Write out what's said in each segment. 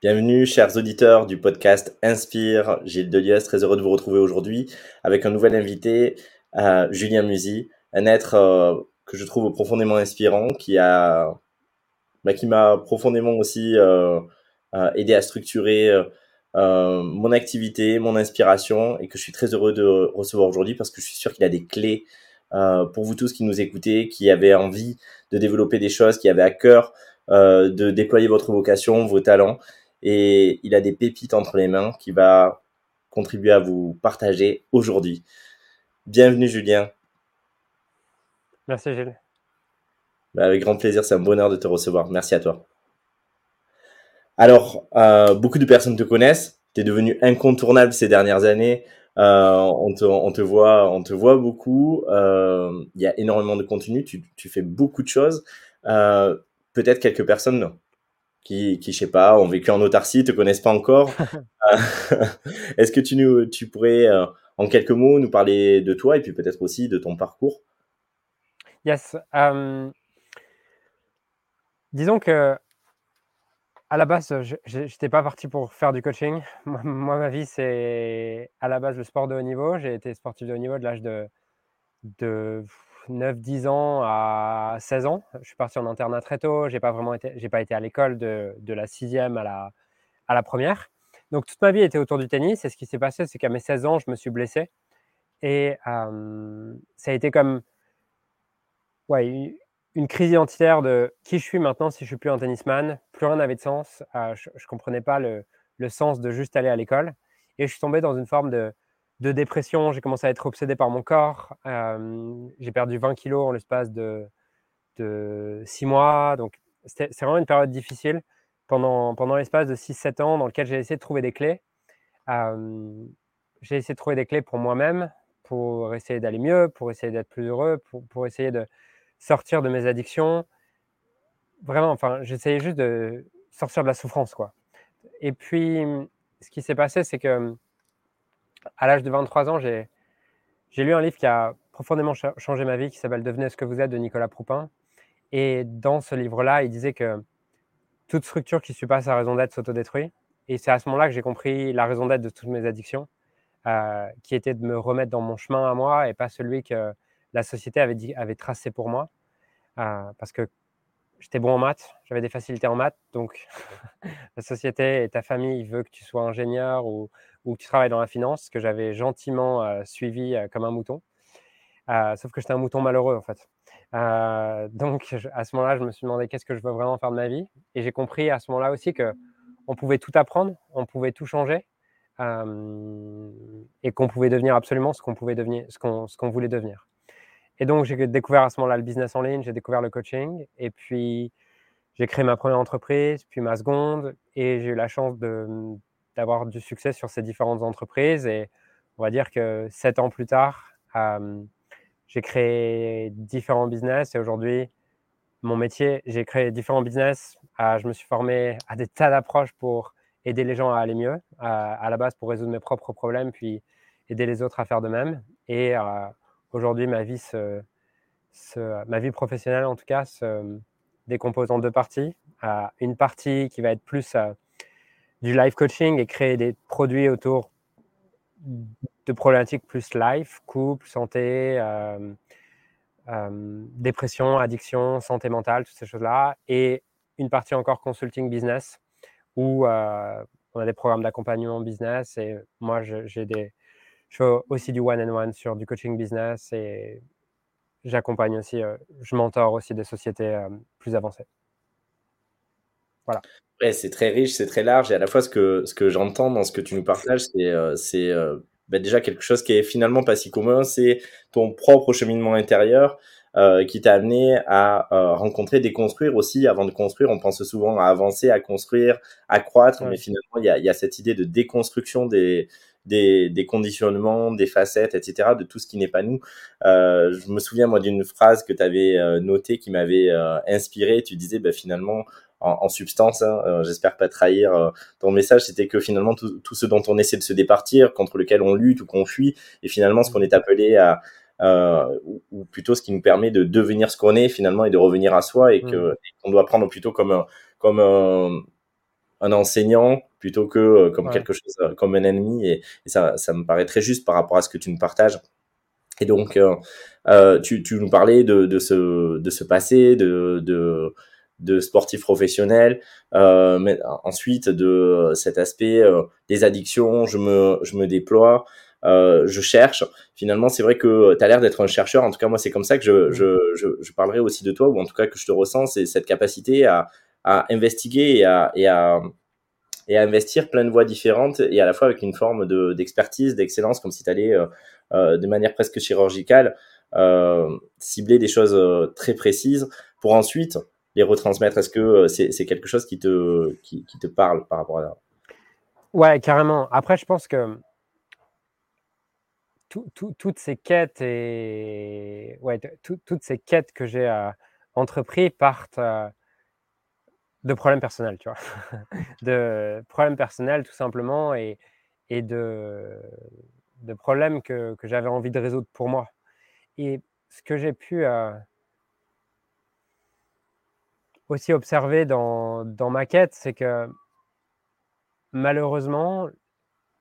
Bienvenue, chers auditeurs du podcast Inspire. Gilles Delius, très heureux de vous retrouver aujourd'hui avec un nouvel invité, euh, Julien Musy, un être euh, que je trouve profondément inspirant, qui a, bah, qui m'a profondément aussi euh, aidé à structurer mon activité, mon inspiration, et que je suis très heureux de recevoir aujourd'hui parce que je suis sûr qu'il a des clés pour vous tous qui nous écoutez, qui avez envie de développer des choses, qui avez à cœur de déployer votre vocation, vos talents et il a des pépites entre les mains qui va contribuer à vous partager aujourd'hui. Bienvenue Julien. Merci Gilles. Bah, avec grand plaisir, c'est un bonheur de te recevoir. Merci à toi. Alors, euh, beaucoup de personnes te connaissent. Tu es devenu incontournable ces dernières années. Euh, on, te, on, te, voit, on te voit beaucoup. Euh, il y a énormément de contenu. Tu, tu fais beaucoup de choses. Peut-être quelques personnes qui, qui, je sais pas, ont vécu en autarcie, te connaissent pas encore. Euh, est-ce que tu, nous, tu pourrais, euh, en quelques mots, nous parler de toi et puis peut-être aussi de ton parcours? Yes. Um, disons que à la base, je n'étais pas parti pour faire du coaching. Moi, ma vie, c'est à la base le sport de haut niveau. J'ai été sportif de haut niveau de l'âge de, de 9-10 ans à 16 ans. Je suis parti en internat très tôt. J'ai pas été, pas été à l'école de, de, la sixième à la, à la première. Donc toute ma vie était autour du tennis. Et ce qui s'est passé, c'est qu'à mes 16 ans, je me suis blessé. Et euh, ça a été comme ouais, une crise identitaire de qui je suis maintenant si je suis plus un tennisman. Plus rien n'avait de sens. Euh, je, ne comprenais pas le, le, sens de juste aller à l'école. Et je suis tombé dans une forme de, de dépression, j'ai commencé à être obsédé par mon corps. Euh, j'ai perdu 20 kilos en l'espace de, de 6 mois. Donc, c'est vraiment une période difficile pendant, pendant l'espace de 6-7 ans dans lequel j'ai essayé de trouver des clés. Euh, j'ai essayé de trouver des clés pour moi-même, pour essayer d'aller mieux, pour essayer d'être plus heureux, pour, pour, essayer de sortir de mes addictions. Vraiment, enfin, j'essayais juste de sortir de la souffrance, quoi. Et puis, ce qui s'est passé, c'est que à l'âge de 23 ans, j'ai lu un livre qui a profondément changé ma vie, qui s'appelle Devenez ce que vous êtes de Nicolas Proupin. Et dans ce livre-là, il disait que toute structure qui pas sa raison d'être s'autodétruit. Et c'est à ce moment-là que j'ai compris la raison d'être de toutes mes addictions, euh, qui était de me remettre dans mon chemin à moi et pas celui que la société avait tracé pour moi. Euh, parce que j'étais bon en maths, j'avais des facilités en maths, donc la société et ta famille veut que tu sois ingénieur ou, que tu travailles dans la finance, que j'avais gentiment euh, suivi euh, comme un mouton. Euh, sauf que j'étais un mouton malheureux en fait. donc à ce moment-là, je me suis demandé qu'est-ce que je veux vraiment faire de ma vie, et j'ai compris à ce moment-là aussi que on pouvait tout apprendre, on pouvait tout changer, et qu'on pouvait devenir absolument ce qu'on pouvait devenir, ce qu'on voulait devenir. Et donc, j'ai découvert à ce moment-là le business en ligne, j'ai découvert le coaching. Et puis, j'ai créé ma première entreprise, puis ma seconde. Et j'ai eu la chance d'avoir du succès sur ces différentes entreprises. Et on va dire que sept ans plus tard, j'ai créé différents business. Et aujourd'hui, mon métier, j'ai créé différents business. Euh, je me suis formé à des tas d'approches pour aider les gens à aller mieux, à la base pour résoudre mes propres problèmes, puis aider les autres à faire de même. Et euh, Aujourd'hui, ma vie, professionnelle, en tout cas, se décompose en deux parties. Euh, une partie qui va être plus euh, du live coaching et créer des produits autour de problématiques plus life, couple, santé, euh, dépression, addiction, santé mentale, toutes ces choses-là. Et une partie encore consulting business où on a des programmes d'accompagnement business et moi, j'ai des, je fais aussi du one-on-one sur du coaching business et j'accompagne aussi, euh, je mentor aussi des sociétés euh, plus avancées. Voilà. Ouais, c'est très riche, c'est très large et à la fois ce que, ce que j'entends dans ce que tu nous partages, c'est euh, bah, déjà quelque chose qui est finalement pas si commun, c'est ton propre cheminement intérieur qui t'a amené à rencontrer, déconstruire aussi. Avant de construire, on pense souvent à avancer, à construire, à croître, mais finalement, il y a, y a, cette idée de déconstruction des, des, des, conditionnements, des facettes, etc., de tout ce qui n'est pas nous. Euh, je me souviens, moi, d'une phrase que tu avais euh, notée qui m'avait euh, inspiré. Tu disais, bah, finalement, en, en substance, hein, euh, j'espère pas trahir ton message, c'était que finalement, tout, tout, ce dont on essaie de se départir, contre lequel on lutte ou qu'on fuit, et finalement, ce qu'on est appelé à, euh, ou, plutôt ce qui nous permet de devenir ce qu'on est finalement et de revenir à soi et que mmh. qu'on doit prendre plutôt comme un, comme un, un enseignant plutôt que comme quelque chose, comme un ennemi. Et, ça, ça me paraît très juste par rapport à ce que tu nous partages. Et donc, tu, tu, nous parlais de, de, ce, de ce passé, de, de, de sportif professionnel, euh, mais ensuite de cet aspect des addictions, je me, je me déploie, euh, je cherche. Finalement, c'est vrai que tu as l'air d'être un chercheur. En tout cas, moi, c'est comme ça que je, je, je, je, parlerai aussi de toi, ou en tout cas que je te ressens, c'est cette capacité à, à investiguer et à, et à, et investir plein de voies différentes et à la fois avec une forme d'expertise, d'excellence, comme si tu allais euh, euh, de manière presque chirurgicale euh, cibler des choses très précises pour ensuite les retransmettre. Est-ce que c'est quelque chose qui te, qui, te parle par rapport à ça? Ouais, carrément. Après, je pense que toutes ces quêtes et ouais, toutes ces quêtes que j'ai euh, partent de problèmes personnels, tu vois, de problèmes personnels tout simplement et, et de, de problèmes que, que j'avais envie de résoudre pour moi. Et ce que j'ai pu euh, aussi observer dans, dans ma quête, c'est que malheureusement,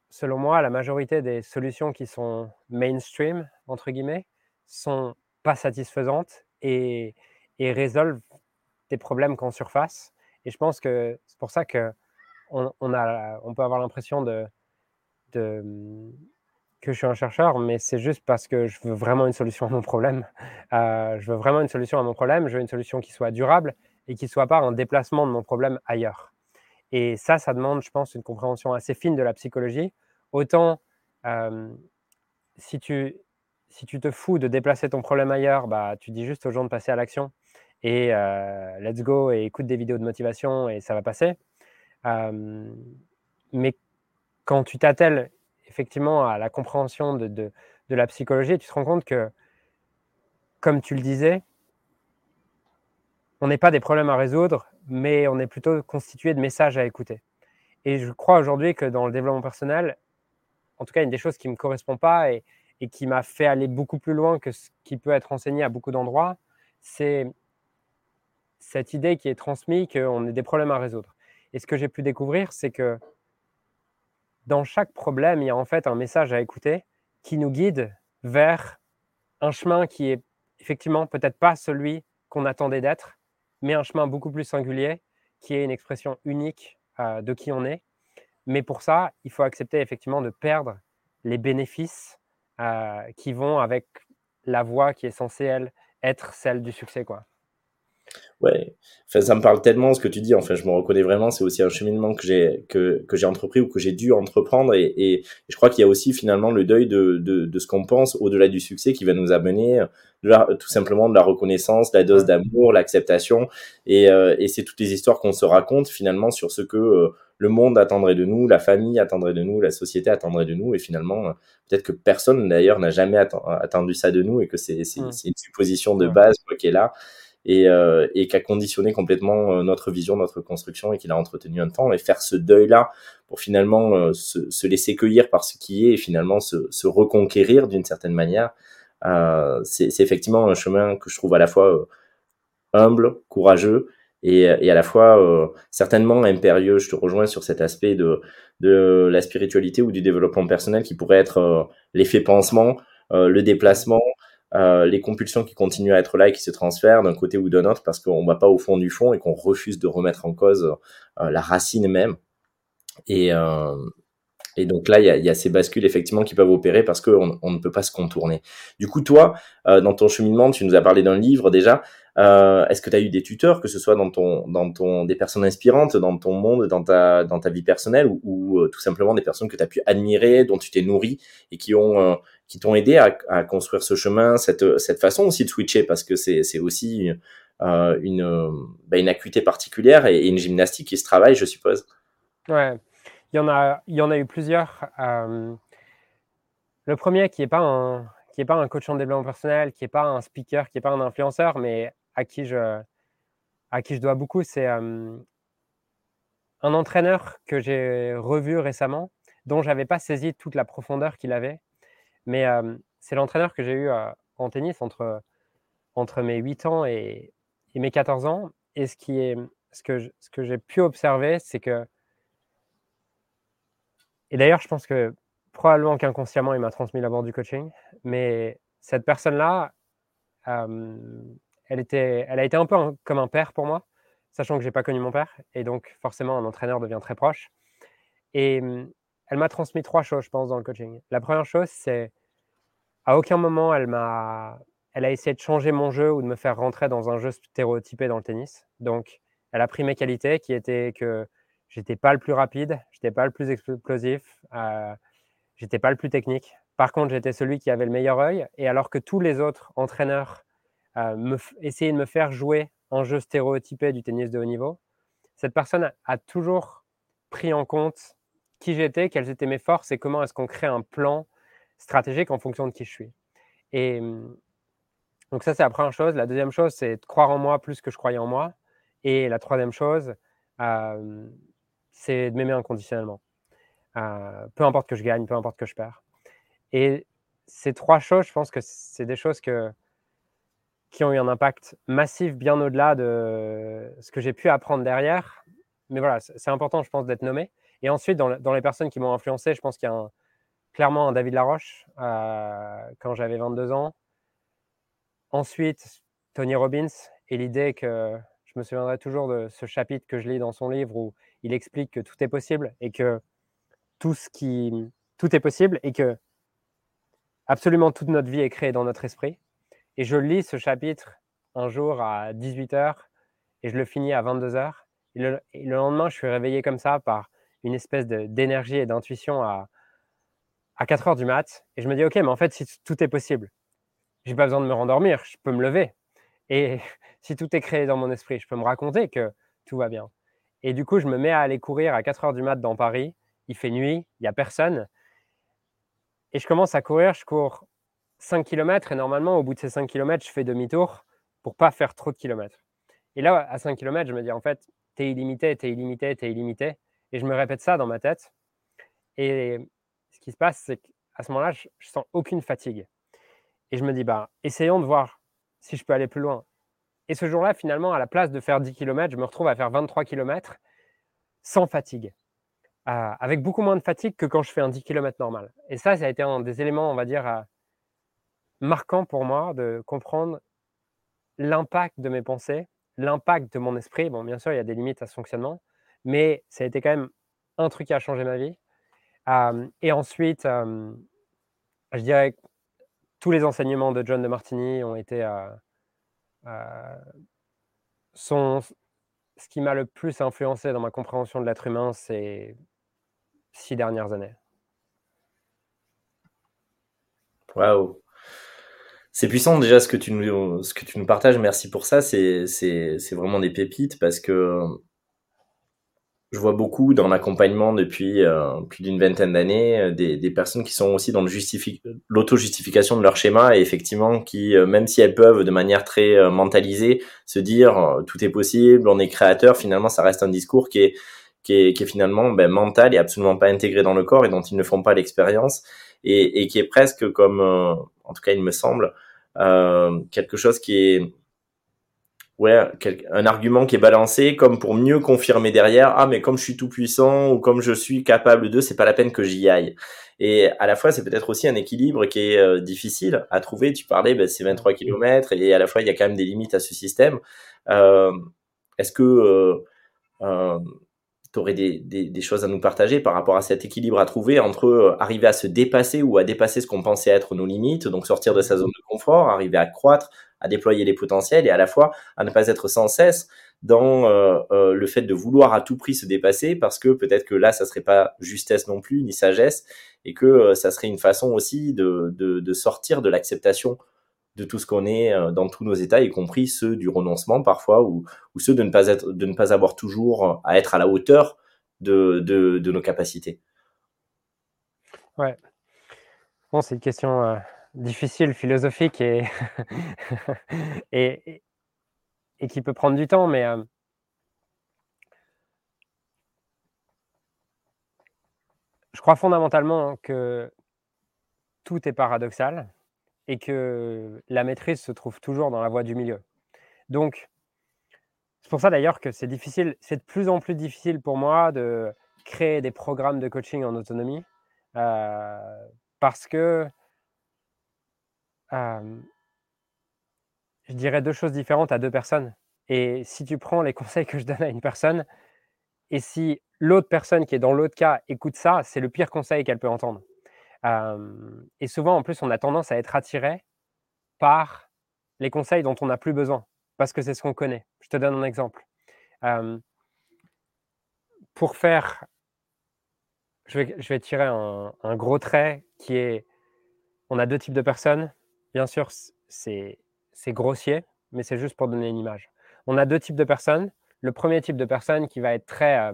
selon moi, la majorité des solutions qui sont mainstream, entre guillemets, sont pas satisfaisantes et, résolvent des problèmes qu'en surface. Et je pense que c'est pour ça que on, peut avoir l'impression de, que je suis un chercheur, mais c'est juste parce que je veux vraiment une solution à mon problème. Euh, je veux vraiment une solution à mon problème. Je veux une solution qui soit durable et qui ne soit pas un déplacement de mon problème ailleurs. Et ça, ça demande, je pense, une compréhension assez fine de la psychologie. Autant euh, si, tu, si tu te fous de déplacer ton problème ailleurs, bah, tu dis juste aux gens de passer à l'action et euh, let's go et écoute des vidéos de motivation et ça va passer. Mais quand tu t'attelles effectivement à la compréhension de, de, de, la psychologie, tu te rends compte que, comme tu le disais, on n'est pas des problèmes à résoudre, mais on est plutôt constitué de messages à écouter. Et je crois aujourd'hui que dans le développement personnel, en tout cas, une des choses qui ne me correspond pas et, qui m'a fait aller beaucoup plus loin que ce qui peut être enseigné à beaucoup d'endroits, c'est cette idée qui est transmise qu'on a des problèmes à résoudre. Et ce que j'ai pu découvrir, c'est que dans chaque problème, il y a en fait un message à écouter qui nous guide vers un chemin qui est effectivement peut-être pas celui qu'on attendait d'être, mais un chemin beaucoup plus singulier, qui est une expression unique euh, de qui on est. Mais pour ça, il faut accepter effectivement de perdre les bénéfices euh, qui vont avec la voie qui est censée, être celle du succès. Ouais, enfin, ça me parle tellement ce que tu dis. Enfin, je me reconnais vraiment. C'est aussi un cheminement que j'ai que, que j'ai entrepris ou que j'ai dû entreprendre. Et, et, je crois qu'il y a aussi finalement le deuil de, de, de ce qu'on pense au-delà du succès qui va nous amener de tout simplement de la reconnaissance, la dose d'amour, l'acceptation. Et, euh, et c'est toutes les histoires qu'on se raconte finalement sur ce que euh, le monde attendrait de nous, la famille attendrait de nous, la société attendrait de nous. Et finalement, peut-être que personne d'ailleurs n'a jamais attendu ça de nous et que c'est c'est, c'est une supposition de base quoi, qui est là et, euh, qui a conditionné complètement euh, notre vision, notre construction et qui l'a entretenu un temps et faire ce deuil-là pour finalement euh, se, se, laisser cueillir par ce qui est et finalement se, reconquérir d'une certaine manière. Euh, c'est effectivement un chemin que je trouve à la fois humble, courageux et, à la fois certainement impérieux. Je te rejoins sur cet aspect de la spiritualité ou du développement personnel qui pourrait être l'effet pansement, le déplacement, euh, les compulsions qui continuent à être là et qui se transfèrent d'un côté ou d'un autre parce qu'on va pas au fond du fond et qu'on refuse de remettre en cause euh, la racine même. Et, euh, et donc là, il y a, y a, ces bascules effectivement qui peuvent opérer parce qu'on on ne peut pas se contourner. Du coup, toi, euh, dans ton cheminement, tu nous as parlé d'un livre déjà. Euh, Est-ce que tu as eu des tuteurs, que ce soit dans ton, dans ton, des personnes inspirantes dans ton monde, dans ta, dans ta vie personnelle, ou, ou euh, tout simplement des personnes que tu as pu admirer, dont tu t'es nourri et qui ont, euh, qui t'ont aidé à, à, construire ce chemin, cette, cette façon aussi de switcher, parce que c'est, aussi euh, une, bah, une acuité particulière et, et une gymnastique qui se travaille, je suppose. Ouais, il y en a, il y en a eu plusieurs. Euh, le premier qui n'est pas un qui est pas un coach en développement personnel, qui n'est pas un speaker, qui n'est pas un influenceur, mais à qui je à qui je dois beaucoup, c'est euh, un entraîneur que j'ai revu récemment, dont j'avais pas saisi toute la profondeur qu'il avait. Mais euh, c'est l'entraîneur que j'ai eu en tennis entre entre mes 8 ans et, mes 14 ans. Et ce qui est ce que j'ai pu observer, c'est que et d'ailleurs, je pense que probablement qu'inconsciemment, il m'a transmis l'amour du coaching. Mais cette personne-là, elle, a été un peu comme un père pour moi, sachant que j'ai pas connu mon père. Et donc, forcément, un entraîneur devient très proche. Et elle m'a transmis trois choses, je pense, dans le coaching. La première chose, c'est à aucun moment elle elle a essayé de changer mon jeu ou de me faire rentrer dans un jeu stéréotypé dans le tennis. Donc, elle a pris mes qualités, qui étaient que j'étais pas le plus rapide, j'étais pas le plus explosif, euh, j'étais pas le plus technique. Par contre, j'étais celui qui avait le meilleur œil. Et alors que tous les autres entraîneurs euh, essayaient de me faire jouer un jeu stéréotypé du tennis de haut niveau, cette personne a toujours pris en compte qui j'étais, quelles étaient mes forces et comment est-ce qu'on crée un plan stratégique en fonction de qui je suis. Et mmh, donc ça, c'est la première chose. La deuxième chose, c'est de croire en moi plus que je croyais en moi. Et la troisième chose, c'est de m'aimer inconditionnellement. peu importe que je gagne, peu importe que je perds. Et ces trois choses, je pense que c'est des choses que, qui ont eu un impact massif bien au-delà de ce que j'ai pu apprendre derrière. Mais voilà, c'est important, je pense, d'être nommé. Et ensuite, dans, les personnes qui m'ont influencé, je pense qu'il y a clairement un David Laroche euh, quand j'avais 22 ans. Ensuite, Tony Robbins et l'idée que je me souviendrai toujours de ce chapitre que je lis dans son livre où il explique que tout est possible et que tout ce qui tout est possible et que absolument toute notre vie est créée dans notre esprit. Et je lis ce chapitre un jour à 18h et je le finis à 22h. Et le, lendemain, je suis réveillé comme ça par une espèce d'énergie et d'intuition à, à 4 heures du mat. Et je me dis, OK, mais en fait, si tout est possible, j'ai pas besoin de me rendormir, je peux me lever. Et si tout est créé dans mon esprit, je peux me raconter que tout va bien. Et du coup, je me mets à aller courir à 4 heures du mat dans Paris. Il fait nuit, il n'y a personne. Et je commence à courir, je cours 5 km et normalement, au bout de ces 5 km, je fais demi-tour pour pas faire trop de kilomètres. Et là, à 5 km, je me dis, en fait, tu es illimité, tu es illimité, tu es illimité. Et je me répète ça dans ma tête. Et ce qui se passe, c'est qu'à ce moment-là, je, ne sens aucune fatigue. Et je me dis, bah, essayons de voir si je peux aller plus loin. Et ce jour-là, finalement, à la place de faire 10 km, je me retrouve à faire 23 km sans fatigue, euh, avec beaucoup moins de fatigue que quand je fais un 10 km normal. Et ça, ça a été un des éléments, on va dire, euh, marquants pour moi de comprendre l'impact de mes pensées, l'impact de mon esprit. Bon, bien sûr, il y a des limites à ce fonctionnement, mais ça a été quand même un truc qui a changé ma vie. et ensuite, je dirais que tous les enseignements de John de Martini ont été sont ce qui m'a le plus influencé dans ma compréhension de l'être humain ces six dernières années. Waouh! C'est puissant déjà ce que tu nous, ce que tu nous partages. Merci pour ça. C'est vraiment des pépites parce que je vois beaucoup dans l'accompagnement depuis euh, plus d'une vingtaine d'années euh, des, des, personnes qui sont aussi dans l'auto-justification de leur schéma et effectivement qui, euh, même si elles peuvent de manière très mentalisée se dire tout est possible, on est créateur, finalement ça reste un discours qui est, qui est, qui est finalement ben, mental et absolument pas intégré dans le corps et dont ils ne font pas l'expérience et, et, qui est presque comme, en tout cas il me semble, quelque chose qui est ouais, un argument qui est balancé comme pour mieux confirmer derrière, ah mais comme je suis tout puissant ou comme je suis capable de, c'est pas la peine que j'y aille. Et à la fois, c'est peut-être aussi un équilibre qui est euh, difficile à trouver. Tu parlais, ben, c'est 23 km et à la fois, il y a quand même des limites à ce système. Euh, Est-ce que euh, tu aurais des, des, des, choses à nous partager par rapport à cet équilibre à trouver entre arriver à se dépasser ou à dépasser ce qu'on pensait être nos limites, donc sortir de sa zone de confort, arriver à croître, à déployer les potentiels et à la fois à ne pas être sans cesse dans euh, euh, le fait de vouloir à tout prix se dépasser parce que peut-être que là ça serait pas justesse non plus ni sagesse et que euh, ça serait une façon aussi de, de, de sortir de l'acceptation de tout ce qu'on est dans tous nos états y compris ceux du renoncement parfois ou, ou ceux de ne pas être de ne pas avoir toujours à être à la hauteur de, de, nos capacités. Ouais. Bon c'est une question difficile, philosophique et, et, qui peut prendre du temps, mais euh, je crois fondamentalement que tout est paradoxal et que la maîtrise se trouve toujours dans la voie du milieu. Donc, c'est pour ça d'ailleurs que c'est difficile, c'est de plus en plus difficile pour moi de créer des programmes de coaching en autonomie parce que je dirais deux choses différentes à deux personnes. Et si tu prends les conseils que je donne à une personne, et si l'autre personne qui est dans l'autre cas écoute ça, c'est le pire conseil qu'elle peut entendre. et souvent, en plus, on a tendance à être attiré par les conseils dont on n'a plus besoin, parce que c'est ce qu'on connaît. Je te donne un exemple. pour faire, je vais, tirer un, gros trait qui est, on a deux types de personnes. Bien sûr, c'est grossier, mais c'est juste pour donner une image. On a deux types de personnes. Le premier type de personne qui va être très euh,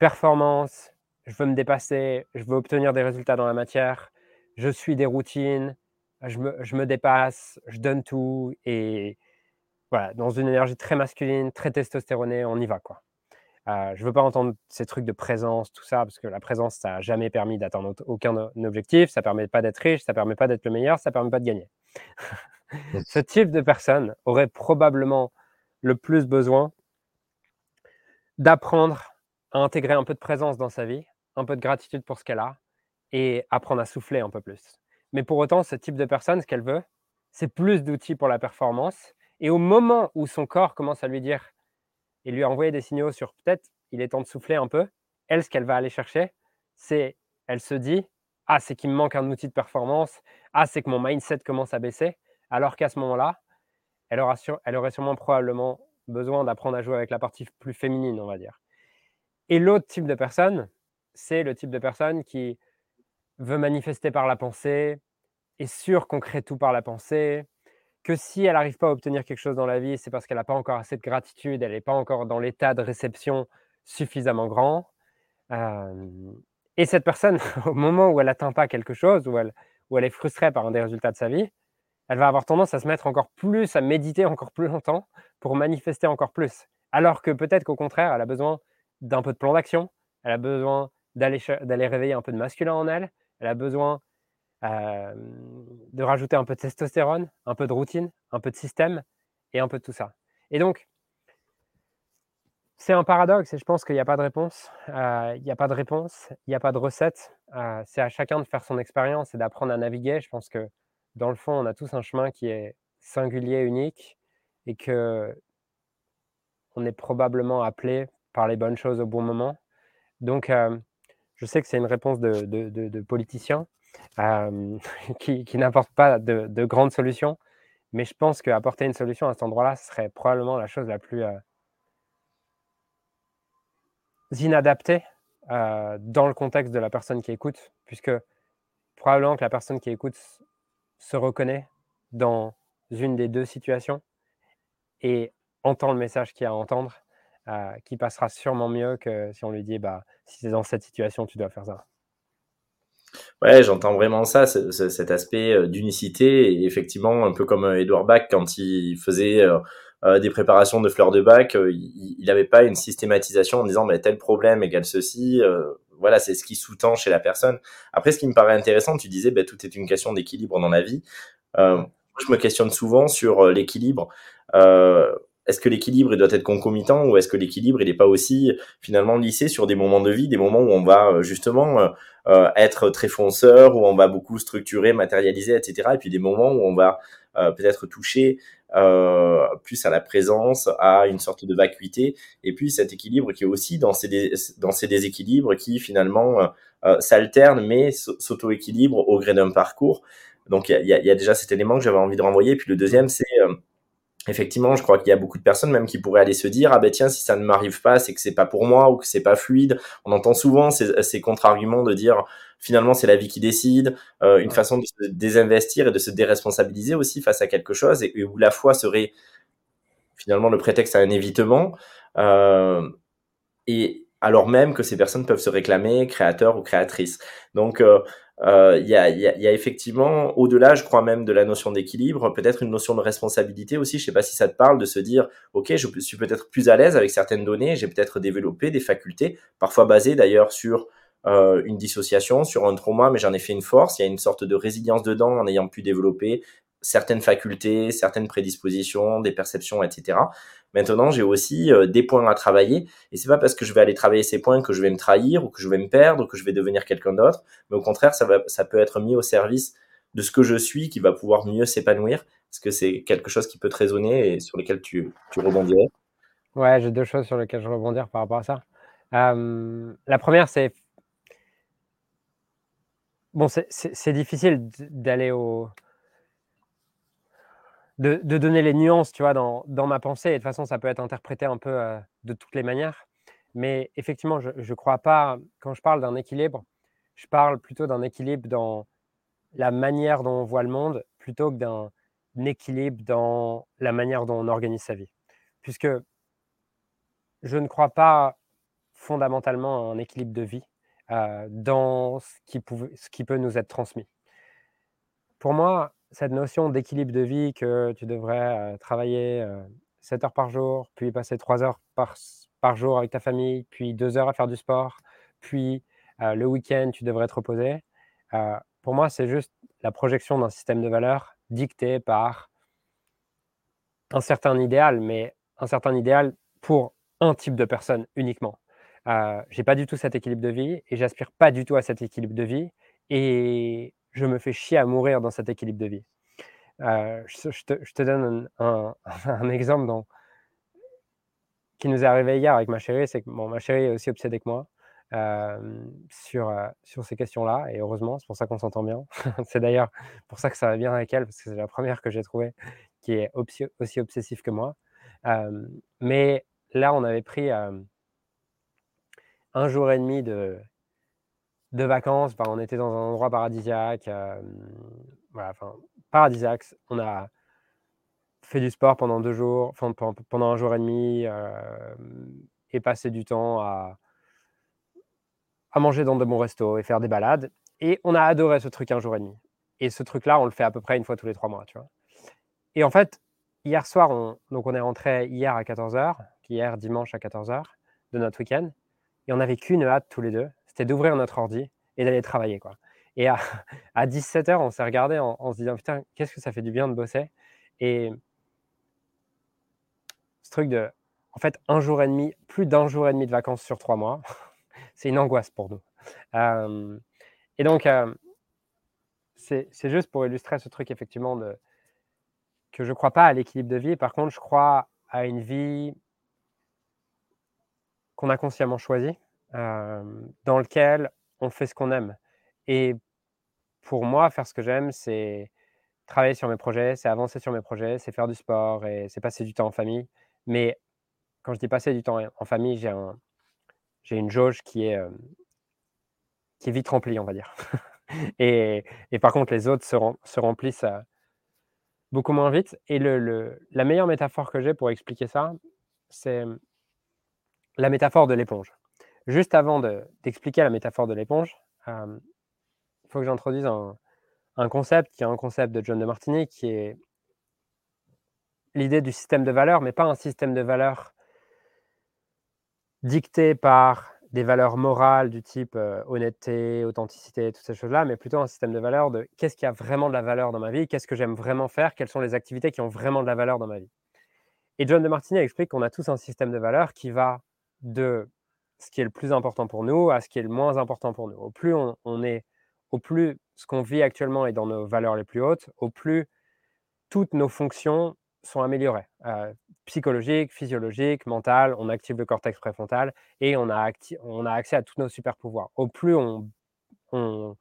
performance, je veux me dépasser, je veux obtenir des résultats dans la matière, je suis des routines, je me, je dépasse, je donne tout et voilà, dans une énergie très masculine, très testostéronée, on y va quoi. Euh, je ne veux pas entendre ces trucs de présence, tout ça, parce que la présence, ça n'a jamais permis d'atteindre aucun objectif, ça ne permet pas d'être riche, ça ne permet pas d'être le meilleur, ça ne permet pas de gagner. Ce type de personne aurait probablement le plus besoin d'apprendre à intégrer un peu de présence dans sa vie, un peu de gratitude pour ce qu'elle a et apprendre à souffler un peu plus. Mais pour autant, ce type de personne, ce qu'elle veut, c'est plus d'outils pour la performance. Et au moment où son corps commence à lui dire et lui envoyer des signaux sur peut-être il est temps de souffler un peu, elle, ce qu'elle va aller chercher, c'est, elle se dit, ah, c'est qu'il me manque un outil de performance, ah, c'est que mon mindset commence à baisser, alors qu'à ce moment-là, elle, elle aurait sûrement probablement besoin d'apprendre à jouer avec la partie plus féminine, on va dire. Et l'autre type de personne, c'est le type de personne qui veut manifester par la pensée, est sûr qu'on crée tout par la pensée, que si elle n'arrive pas à obtenir quelque chose dans la vie, c'est parce qu'elle n'a pas encore assez de gratitude, elle n'est pas encore dans l'état de réception suffisamment grand. et cette personne, au moment où elle n'atteint pas quelque chose, où elle, où elle est frustrée par un des résultats de sa vie, elle va avoir tendance à se mettre encore plus, à méditer encore plus longtemps pour manifester encore plus. Alors que peut-être qu'au contraire, elle a besoin d'un peu de plan d'action, elle a besoin d'aller, d'aller réveiller un peu de masculin en elle, elle a besoin de rajouter un peu de testostérone, un peu de routine, un peu de système et un peu de tout ça. Et donc, c'est un paradoxe et je pense qu'il n'y a pas de réponse. il n'y a pas de réponse, il n'y a pas de recette. c'est à chacun de faire son expérience et d'apprendre à naviguer. Je pense que dans le fond, on a tous un chemin qui est singulier, unique et que on est probablement appelé par les bonnes choses au bon moment. Donc, je sais que c'est une réponse de, de politicien, qui, n'apporte pas de, grandes solutions. Mais je pense qu'apporter une solution à cet endroit-là serait probablement la chose la plus euh, inadaptée euh, dans le contexte de la personne qui écoute, puisque probablement que la personne qui écoute se reconnaît dans une des deux situations et entend le message qu'il y a à entendre, euh, qui passera sûrement mieux que si on lui dit bah, si c'est dans cette situation, tu dois faire ça. Ouais, j'entends vraiment ça, cet aspect euh, d'unicité. Et effectivement, un peu comme Edouard Bach, quand il faisait euh, euh, des préparations de fleurs de bac, il n'avait pas une systématisation en disant tel problème égale ceci. voilà, c'est ce qui sous-tend chez la personne. Après, ce qui me paraît intéressant, tu disais, bah, tout est une question d'équilibre dans la vie. je me questionne souvent sur l'équilibre est-ce que l'équilibre doit être concomitant ou est-ce que l'équilibre il n'est pas aussi finalement lissé sur des moments de vie, des moments où on va euh, justement euh, euh, être très fonceur, où on va beaucoup structurer, matérialiser, etc. Et puis des moments où on va peut-être toucher plus à la présence, à une sorte de vacuité, et puis cet équilibre qui est aussi dans ces, dans ces déséquilibres qui finalement s'alternent mais s'auto-équilibrent au gré d'un parcours. Donc il y a, y a, déjà cet élément que j'avais envie de renvoyer. Puis le deuxième, c'est effectivement, je crois qu'il y a beaucoup de personnes même qui pourraient aller se dire ah ben tiens si ça ne m'arrive pas c'est que c'est pas pour moi ou que c'est pas fluide. On entend souvent ces, ces contre-arguments de dire finalement c'est la vie qui décide, euh, une façon de se désinvestir et de se déresponsabiliser aussi face à quelque chose et, où la foi serait finalement le prétexte à un évitement. Euh, et alors même que ces personnes peuvent se réclamer créateurs ou créatrices. Donc euh, euh, il y, a, y, a, effectivement, au-delà, je crois même, de la notion d'équilibre, peut-être une notion de responsabilité aussi. Je sais pas si ça te parle de se dire, ok, je suis peut-être plus à l'aise avec certaines données, j'ai peut-être développé des facultés, parfois basées d'ailleurs sur euh, une dissociation, sur un trauma, mais j'en ai fait une force. Il y a une sorte de résilience dedans en ayant pu développer certaines facultés, certaines prédispositions, des perceptions, etc. Maintenant, j'ai aussi euh, des points à travailler. Et c'est pas parce que je vais aller travailler ces points que je vais me trahir ou que je vais me perdre ou que je vais devenir quelqu'un d'autre. Mais au contraire, ça, va, ça peut être mis au service de ce que je suis qui va pouvoir mieux s'épanouir. Est-ce que c'est quelque chose qui peut te résonner et sur lequel tu, tu rebondirais Ouais, j'ai deux choses sur lesquelles je rebondir par rapport à ça. Euh, la première, c'est bon, c'est difficile d'aller au de, donner les nuances, tu vois, dans, ma pensée. Et de toute façon, ça peut être interprété un peu euh, de toutes les manières. Mais effectivement, je ne crois pas, quand je parle d'un équilibre, je parle plutôt d'un équilibre dans la manière dont on voit le monde plutôt que d'un équilibre dans la manière dont on organise sa vie. Puisque je ne crois pas fondamentalement à un équilibre de vie euh, dans ce qui, ce qui peut nous être transmis. Pour moi, cette notion d'équilibre de vie que tu devrais travailler 7 heures par jour, puis passer 3 heures par, jour avec ta famille, puis 2 heures à faire du sport, puis le week-end, tu devrais te reposer. pour moi, c'est juste la projection d'un système de valeurs dicté par un certain idéal, mais un certain idéal pour un type de personne uniquement. Euh, j'ai pas du tout cet équilibre de vie et j'aspire pas du tout à cet équilibre de vie. Et je me fais chier à mourir dans cet équilibre de vie. Euh, je, te, donne un, exemple qui nous est arrivé hier avec ma chérie. C'est que bon, ma chérie est aussi obsédée que moi euh, sur, euh, sur ces questions-là. Et heureusement, c'est pour ça qu'on s'entend bien. c'est d'ailleurs pour ça que ça va bien avec elle, parce que c'est la première que j'ai trouvée qui est aussi, aussi obsessive que moi. mais là, on avait pris un jour et demi de, de vacances, on était dans un endroit paradisiaque. voilà, enfin, paradisiaque. On a fait du sport pendant deux jours, pendant un jour et demi, et passé du temps à, à manger dans de bons restos et faire des balades. Et on a adoré ce truc un jour et demi. Et ce truc-là, on le fait à peu près une fois tous les trois mois, tu vois. Et en fait, hier soir, on, donc on est rentré hier à 14h, hier dimanche à 14h de notre week-end, et on n'avait qu'une hâte tous les deux, c'était d'ouvrir notre ordi et d'aller travailler. Quoi. Et à, à 17h, on s'est regardé en, se disant Putain, qu'est-ce que ça fait du bien de bosser? Et ce truc de, en fait, un jour et demi, plus d'un jour et demi de vacances sur trois mois, c'est une angoisse pour nous. Euh, et donc, euh, c'est juste pour illustrer ce truc, effectivement, de, que je ne crois pas à l'équilibre de vie. Par contre, je crois à une vie qu'on a consciemment choisie dans lequel on fait ce qu'on aime. Et pour moi, faire ce que j'aime, c'est travailler sur mes projets, c'est avancer sur mes projets, c'est faire du sport et c'est passer du temps en famille. Mais quand je dis passer du temps en famille, j'ai un, j'ai une jauge qui est, qui vite remplie, on va dire. et, par contre, les autres se, se remplissent beaucoup moins vite. Et la meilleure métaphore que j'ai pour expliquer ça, c'est la métaphore de l'éponge. Juste avant d'expliquer la métaphore de l'éponge, il faut que j'introduise un, concept qui est un concept de John de Martini, qui est l'idée du système de valeurs, mais pas un système de valeurs dicté par des valeurs morales du type honnêteté, authenticité, toutes ces choses-là, mais plutôt un système de valeurs de qu'est-ce qui a vraiment de la valeur dans ma vie, qu'est-ce que j'aime vraiment faire, quelles sont les activités qui ont vraiment de la valeur dans ma vie. Et John de Martini explique qu'on a tous un système de valeurs qui va de ce qui est le plus important pour nous à ce qui est le moins important pour nous. Au plus on, est, au plus ce qu'on vit actuellement est dans nos valeurs les plus hautes, au plus toutes nos fonctions sont améliorées. Euh, psychologiques, physiologiques, mentales, on active le cortex préfrontal et on a, on a accès à tous nos super pouvoirs. Au plus on, on,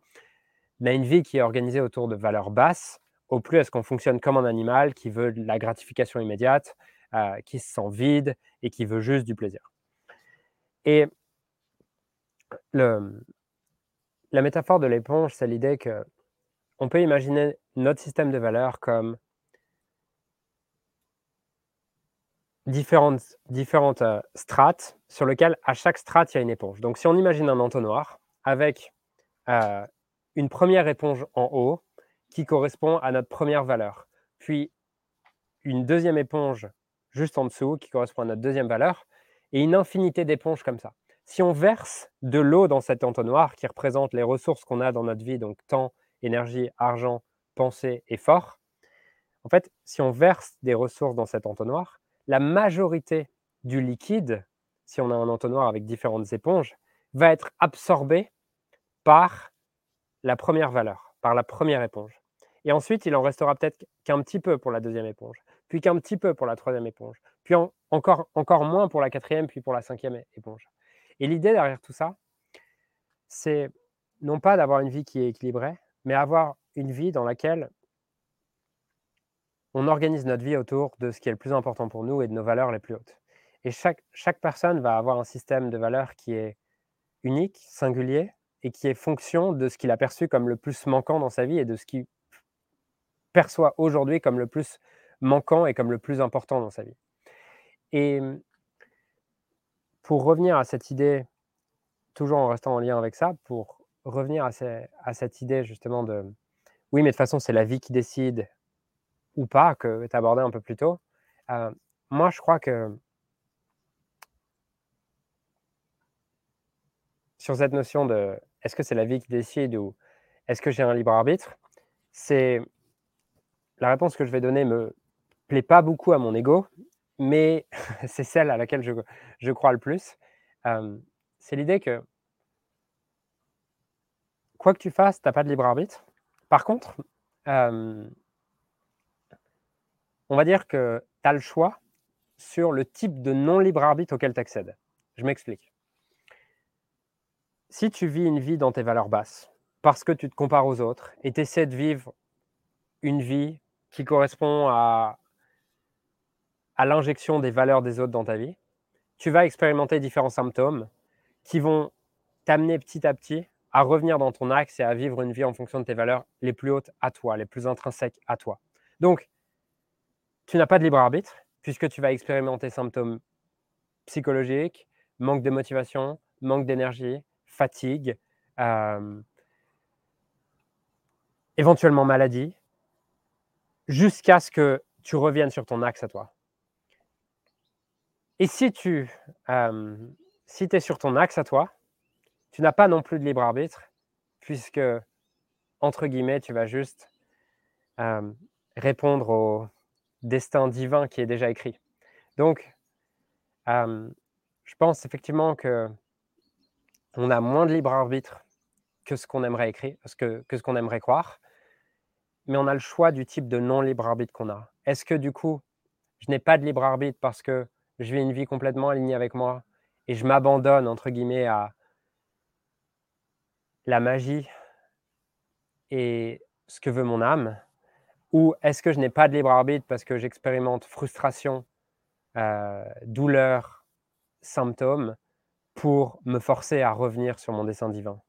a une vie qui est organisée autour de valeurs basses, au plus est-ce qu'on fonctionne comme un animal qui veut la gratification immédiate, euh, qui se sent vide et qui veut juste du plaisir. Et la métaphore de l'éponge, c'est l'idée que on peut imaginer notre système de valeurs comme différentes, différentes euh, strates sur lesquelles à chaque strate, il y a une éponge. Donc si on imagine un entonnoir avec euh, une première éponge en haut qui correspond à notre première valeur, puis une deuxième éponge juste en dessous qui correspond à notre deuxième valeur, et une infinité d'éponges comme ça. Si on verse de l'eau dans cet entonnoir qui représente les ressources qu'on a dans notre vie, donc temps, énergie, argent, pensée et fort, en fait, si on verse des ressources dans cet entonnoir, la majorité du liquide, si on a un entonnoir avec différentes éponges, va être absorbé par la première valeur, par la première éponge. Et ensuite, il en restera peut-être qu'un petit peu pour la deuxième éponge, puis qu'un petit peu pour la troisième éponge, puis encore, encore moins pour la quatrième, puis pour la cinquième éponge. Et l'idée derrière tout ça, c'est non pas d'avoir une vie qui est équilibrée, mais avoir une vie dans laquelle on organise notre vie autour de ce qui est le plus important pour nous et de nos valeurs les plus hautes. Et chaque, chaque personne va avoir un système de valeurs qui est unique, singulier, et qui est fonction de ce qu'il a perçu comme le plus manquant dans sa vie et de ce qu'il perçoit aujourd'hui comme le plus manquant et comme le plus important dans sa vie. Et pour revenir à cette idée, toujours en restant en lien avec ça, pour revenir à, cette idée justement de oui, mais de toute façon, c'est la vie qui décide ou pas, que tu abordé un peu plus tôt. Euh, moi, je crois que sur cette notion de est-ce que c'est la vie qui décide ou est-ce que j'ai un libre arbitre, c'est la réponse que je vais donner me plaît pas beaucoup à mon ego, mais c'est celle à laquelle je, je crois le plus. C'est l'idée que quoi que tu fasses, tu n'as pas de libre arbitre. Par contre, on va dire que tu as le choix sur le type de non-libre arbitre auquel tu accèdes. Je m'explique si tu vis une vie dans tes valeurs basses, parce que tu te compares aux autres et tu essaies de vivre une vie qui correspond à, à l'injection des valeurs des autres dans ta vie, tu vas expérimenter différents symptômes qui vont t'amener petit à petit à revenir dans ton axe et à vivre une vie en fonction de tes valeurs les plus hautes à toi, les plus intrinsèques à toi. Donc, tu n'as pas de libre arbitre puisque tu vas expérimenter symptômes psychologiques, manque de motivation, manque d'énergie, fatigue, éventuellement maladie, jusqu'à ce que tu reviennes sur ton axe à toi. Et si tu si es sur ton axe à toi, tu n'as pas non plus de libre arbitre, puisque, entre guillemets, tu vas juste répondre au destin divin qui est déjà écrit. Donc, je pense effectivement que on a moins de libre arbitre que ce qu'on aimerait écrire, que ce qu'on aimerait croire, mais on a le choix du type de non libre arbitre qu'on a. Est-ce que du coup, je n'ai pas de libre arbitre parce que je vis une vie complètement alignée avec moi et je m'abandonne entre guillemets à la magie et ce que veut mon âme Ou est-ce que je n'ai pas de libre arbitre parce que j'expérimente frustration, euh, douleur, symptômes pour me forcer à revenir sur mon dessin divin?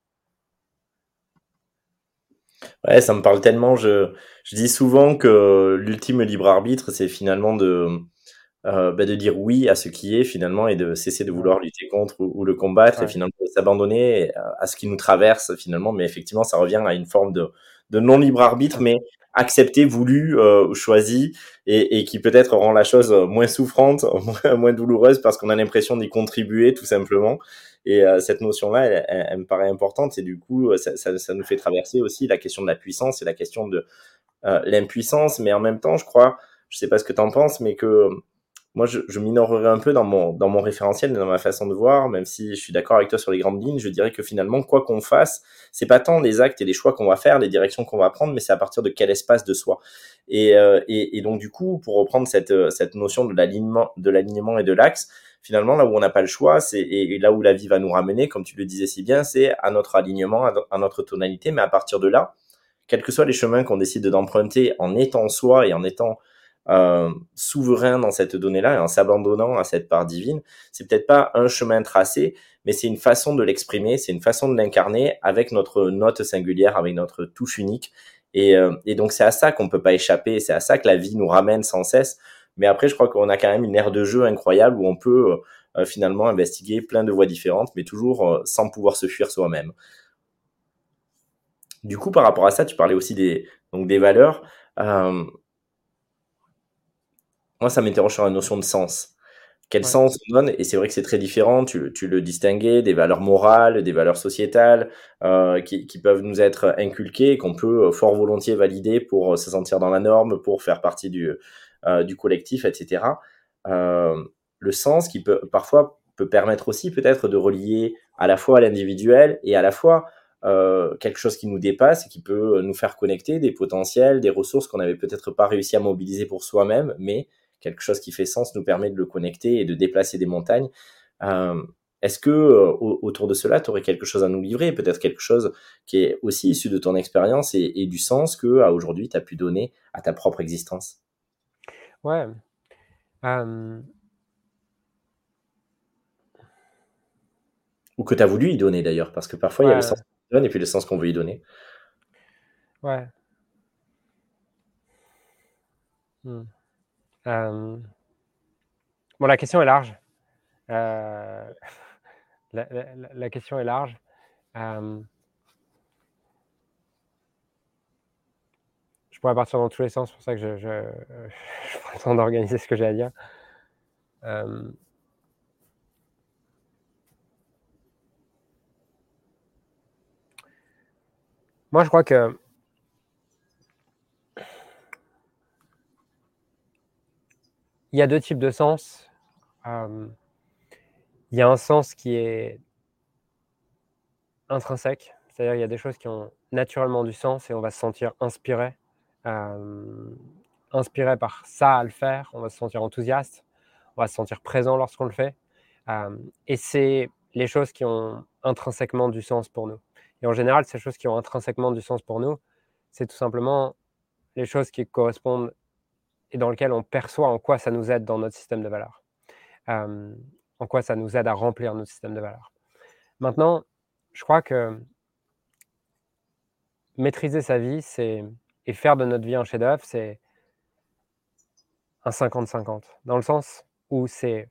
Ouais, ça me parle tellement. Je, je dis souvent que l'ultime libre arbitre, c'est finalement de, euh, bah de dire oui à ce qui est finalement et de cesser de vouloir lutter contre ou, le combattre et finalement s'abandonner à ce qui nous traverse finalement. Mais effectivement, ça revient à une forme de, de non libre arbitre, mais accepté, voulu, euh, choisi, et, et qui peut-être rend la chose moins souffrante, moins, douloureuse, parce qu'on a l'impression d'y contribuer tout simplement. Et euh, cette notion-là, elle, elle, me paraît importante, et du coup, ça, ça, ça, nous fait traverser aussi la question de la puissance et la question de euh, l'impuissance, mais en même temps, je crois, je sais pas ce que tu en penses, mais que moi, je, je minorerais un peu dans mon, dans mon référentiel et dans ma façon de voir, même si je suis d'accord avec toi sur les grandes lignes, je dirais que finalement, quoi qu'on fasse, c'est pas tant les actes et les choix qu'on va faire, les directions qu'on va prendre, mais c'est à partir de quel espace de soi. Et, euh, et, et, donc, du coup, pour reprendre cette, euh, cette notion de l'alignement, et de l'axe, finalement, là où on n'a pas le choix, c'est et, là où la vie va nous ramener, comme tu le disais si bien, c'est à notre alignement, à, notre tonalité, mais à partir de là, quels que soient les chemins qu'on décide d'emprunter en étant soi et en étant euh, souverain dans cette donnée-là et en s'abandonnant à cette part divine. C'est peut-être pas un chemin tracé, mais c'est une façon de l'exprimer, c'est une façon de l'incarner avec notre note singulière, avec notre touche unique. Et, euh, et donc c'est à ça qu'on peut pas échapper, c'est à ça que la vie nous ramène sans cesse. Mais après, je crois qu'on a quand même une aire de jeu incroyable où on peut euh, finalement investiguer plein de voies différentes, mais toujours sans pouvoir se fuir soi-même. Du coup, par rapport à ça, tu parlais aussi des donc des valeurs. Euh, moi, ça m'interroge sur la notion de sens. Quel sens on donne Et c'est vrai que c'est très différent. Tu, tu, le distinguais des valeurs morales, des valeurs sociétales euh, qui, qui, peuvent nous être inculquées, qu'on peut fort volontiers valider pour se sentir dans la norme, pour faire partie du, euh, du collectif, etc. le sens qui peut parfois peut permettre aussi peut-être de relier à la fois l'individuel et à la fois quelque chose qui nous dépasse et qui peut nous faire connecter des potentiels, des ressources qu'on n'avait peut-être pas réussi à mobiliser pour soi-même, mais quelque chose qui fait sens nous permet de le connecter et de déplacer des montagnes. Est-ce que autour de cela, tu aurais quelque chose à nous livrer, peut-être quelque chose qui est aussi issu de ton expérience et, du sens que à aujourd'hui tu as pu donner à ta propre existence? Ouais. Ou que tu as voulu y donner d'ailleurs, parce que parfois il y a le sens qu'on donne et puis le sens qu'on veut y donner. Ouais. Hmm. Bon, la question est large. Euh, la, question est large. je pourrais partir dans tous les sens, c'est pour ça que je, je prends le temps d'organiser ce que j'ai à dire. Moi, je crois que il y a deux types de sens. il y a un sens qui est intrinsèque, c'est-à-dire il y a des choses qui ont naturellement du sens et on va se sentir inspiré, inspiré par ça à le faire, on va se sentir enthousiaste, on va se sentir présent lorsqu'on le fait. et c'est les choses qui ont intrinsèquement du sens pour nous. Et en général, ces choses qui ont intrinsèquement du sens pour nous, c'est tout simplement les choses qui correspondent et dans lesquelles on perçoit en quoi ça nous aide dans notre système de valeurs. en quoi ça nous aide à remplir notre système de valeurs. Maintenant, je crois que maîtriser sa vie, et faire de notre vie un chef-d'œuvre, c'est un 50-50. Dans le sens où c'est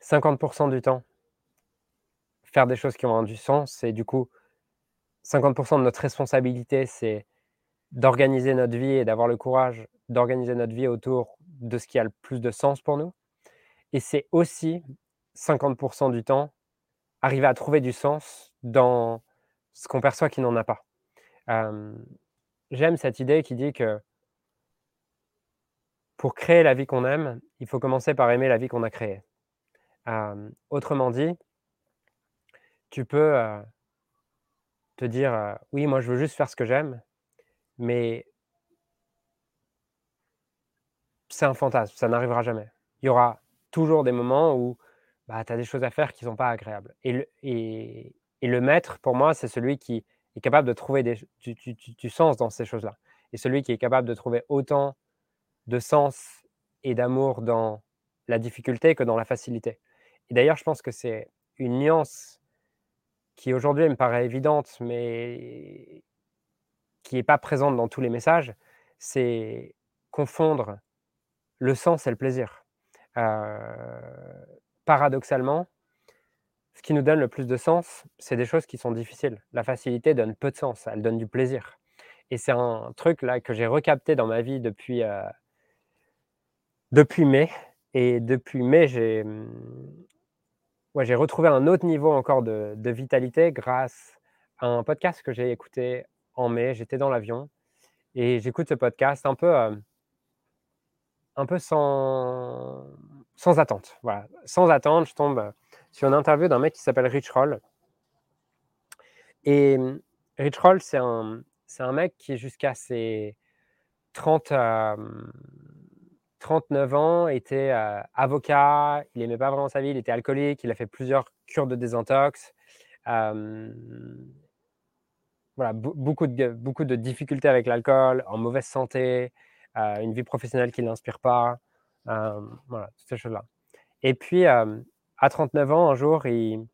50% du temps faire des choses qui ont du sens, et du coup 50% de notre responsabilité, c'est d'organiser notre vie et d'avoir le courage d'organiser notre vie autour de ce qui a le plus de sens pour nous. Et c'est aussi 50% du temps arriver à trouver du sens dans ce qu'on perçoit qui n'en a pas. J'aime cette idée qui dit que pour créer la vie qu'on aime, il faut commencer par aimer la vie qu'on a créée. autrement dit, tu peux te dire oui, moi je veux juste faire ce que j'aime, mais c'est un fantasme, ça n'arrivera jamais. Il y aura toujours des moments où bah, tu as des choses à faire qui ne sont pas agréables. Et le, maître, pour moi, c'est celui qui est capable de trouver des, du, sens dans ces choses-là. Et celui qui est capable de trouver autant de sens et d'amour dans la difficulté que dans la facilité. Et d'ailleurs, je pense que c'est une nuance qui aujourd'hui me paraît évidente, mais qui n'est pas présente dans tous les messages, c'est confondre le sens et le plaisir. paradoxalement, ce qui nous donne le plus de sens, c'est des choses qui sont difficiles. La facilité donne peu de sens, elle donne du plaisir. Et c'est un truc là que j'ai recapté dans ma vie depuis, depuis mai. Et depuis mai, j'ai mmh, ouais, retrouvé un autre niveau encore de, vitalité grâce à un podcast que j'ai écouté en mai. J'étais dans l'avion et j'écoute ce podcast un peu, un peu sans, sans attente. Voilà. Sans attente, je tombe sur une interview d'un mec qui s'appelle Rich Roll. Et Rich Roll, c'est un, c'est un mec qui, jusqu'à ses 30, 39 ans, était avocat. Il n'aimait pas vraiment sa vie. Il était alcoolique. Il a fait plusieurs cures de désintox voilà, beaucoup, de, beaucoup de difficultés avec l'alcool, en mauvaise santé, euh, une vie professionnelle qui ne l'inspire pas, euh, voilà, toutes ces choses-là. Et puis, euh, à 39 ans, un jour, il,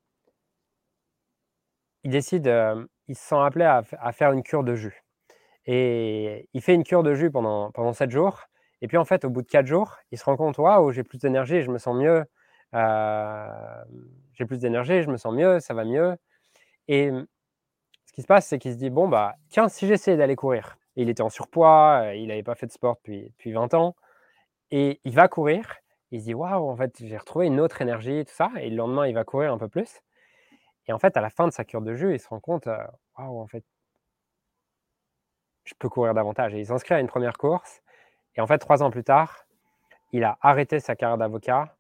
il décide, il se sent appelé à, faire une cure de jus. Et il fait une cure de jus pendant, pendant 7 jours. Et puis, en fait, au bout de 4 jours, il se rend compte, waouh, j'ai plus d'énergie, je me sens mieux. j'ai plus d'énergie, je me sens mieux, ça va mieux. Et qui se passe, c'est qu'il se dit bon, bah, tiens, si j'essayais d'aller courir, il était en surpoids, euh, il n'avait pas fait de sport depuis, depuis 20 ans, et il va courir, il se dit waouh, en fait, j'ai retrouvé une autre énergie, tout ça, et le lendemain, il va courir un peu plus. Et en fait, à la fin de sa cure de jus, il se rend compte euh, waouh, en fait, je peux courir davantage. Et il s'inscrit à une première course, et en fait, trois ans plus tard, il a arrêté sa carrière d'avocat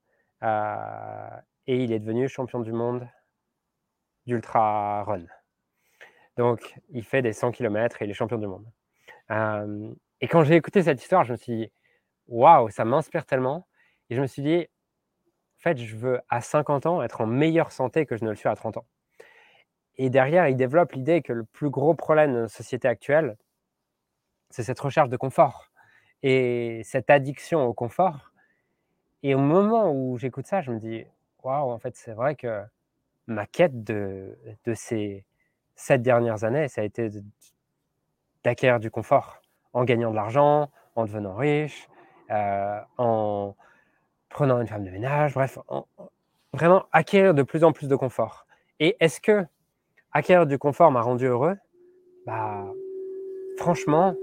et il est devenu champion du monde d'ultra run. Donc, il fait des 100 km et il est champion du monde. et quand j'ai écouté cette histoire, je me suis dit, waouh, ça m'inspire tellement. Et je me suis dit, en fait, je veux à 50 ans être en meilleure santé que je ne le suis à 30 ans. Et derrière, il développe l'idée que le plus gros problème de notre société actuelle, c'est cette recherche de confort et cette addiction au confort. Et au moment où j'écoute ça, je me dis, waouh, en fait, c'est vrai que ma quête de, de ces sept dernières années, ça a été d'acquérir du confort en gagnant de l'argent, en devenant riche, euh, en prenant une femme de ménage, bref, vraiment acquérir de plus en plus de confort. Et est-ce que acquérir du confort m'a rendu heureux? Bah, franchement,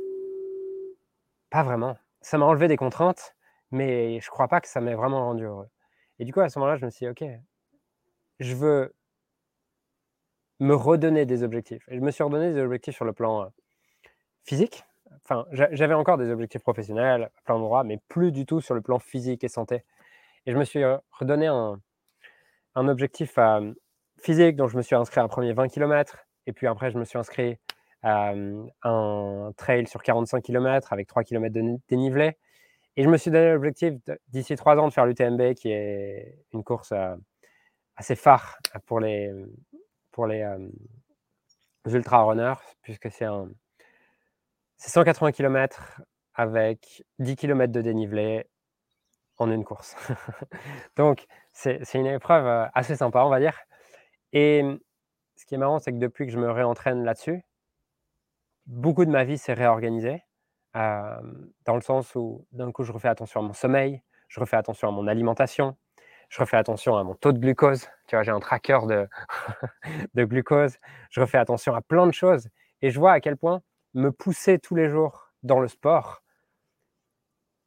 pas vraiment. Ça m'a enlevé des contraintes, mais je crois pas que ça m'ait vraiment rendu heureux. Et du coup, à ce moment-là, je me suis dit, OK, je veux me redonner des objectifs. Et je me suis redonné des objectifs sur le plan euh, physique. Enfin, j'avais encore des objectifs professionnels à plein d'endroits, mais plus du tout sur le plan physique et santé. Et je me suis euh, redonné un, un objectif euh, physique, dont je me suis inscrit à un premier 20 km. Et puis après, je me suis inscrit à un trail sur 45 km avec 3 km de dénivelé. Et je me suis donné l'objectif d'ici 3 ans de faire l'UTMB, qui est une course assez phare pour les, pour les, ultra runners, puisque c'est un, 180 km avec 10 km de dénivelé en une course. Donc, c'est une épreuve assez sympa, on va dire. Et ce qui est marrant, c'est que depuis que je me réentraîne là-dessus, beaucoup de ma vie s'est réorganisée, dans le sens où d'un coup, je refais attention à mon sommeil, je refais attention à mon alimentation, je refais attention à mon taux de glucose. Tu vois, j'ai un tracker de, de glucose. Je refais attention à plein de choses. Et je vois à quel point me pousser tous les jours dans le sport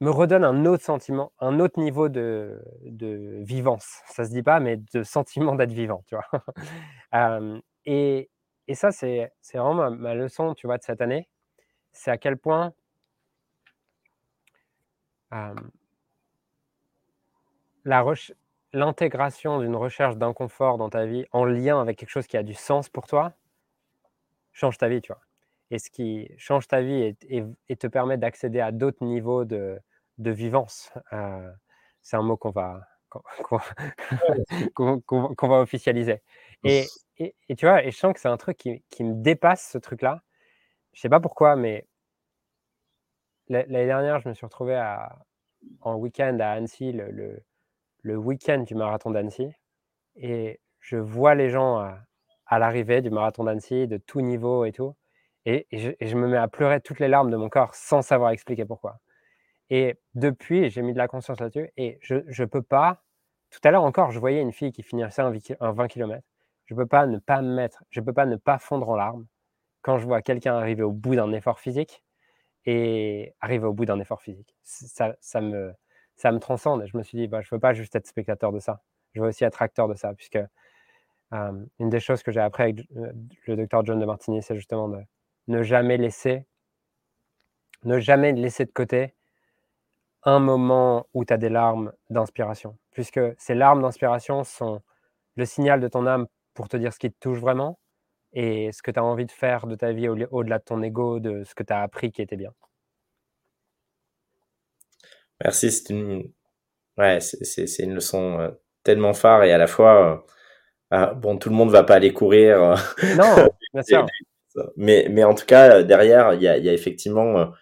me redonne un autre sentiment, un autre niveau de, de vivance. Ça se dit pas, mais de sentiment d'être vivant, tu vois. et, et, ça, c'est vraiment ma, leçon, tu vois, de cette année. C'est à quel point la, l'intégration d'une recherche d'inconfort dans ta vie en lien avec quelque chose qui a du sens pour toi change ta vie, tu vois. Et ce qui change ta vie et, te permet d'accéder à d'autres niveaux de, de vivance. Euh, c'est un mot qu'on va, qu'on, va officialiser. Et, et, tu vois, et je sens que c'est un truc qui, qui me dépasse, ce truc-là. Je sais pas pourquoi, mais l'année dernière, je me suis retrouvé à, en week-end à Annecy, le le week-end du marathon d'Annecy et je vois les gens à, l'arrivée du marathon d'Annecy de tout niveau et tout. Et, je, me mets à pleurer toutes les larmes de mon corps sans savoir expliquer pourquoi. Et depuis, j'ai mis de la conscience là-dessus et je ne peux pas. Tout à l'heure encore, je voyais une fille qui finissait un, un 20 km. Je peux pas ne pas me mettre, je peux pas ne pas fondre en larmes quand je vois quelqu'un arriver au bout d'un effort physique et arriver au bout d'un effort physique. Ça, ça me, ça me transcende. Je me suis dit, bah, je ne veux pas juste être spectateur de ça. Je veux aussi être acteur de ça, puisque une des choses que j'ai appris avec euh, le docteur John de Martini, c'est justement de ne jamais laisser, ne jamais laisser de côté un moment où tu as des larmes d'inspiration, puisque ces larmes d'inspiration sont le signal de ton âme pour te dire ce qui te touche vraiment et ce que tu as envie de faire de ta vie au-delà de ton ego, de ce que tu as appris qui était bien. Merci, c'est une, ouais, c'est une leçon euh, tellement phare et à la fois, euh, euh, bon, tout le monde va pas aller courir. non, bien sûr. Mais, mais en tout cas, derrière, il y a, y a effectivement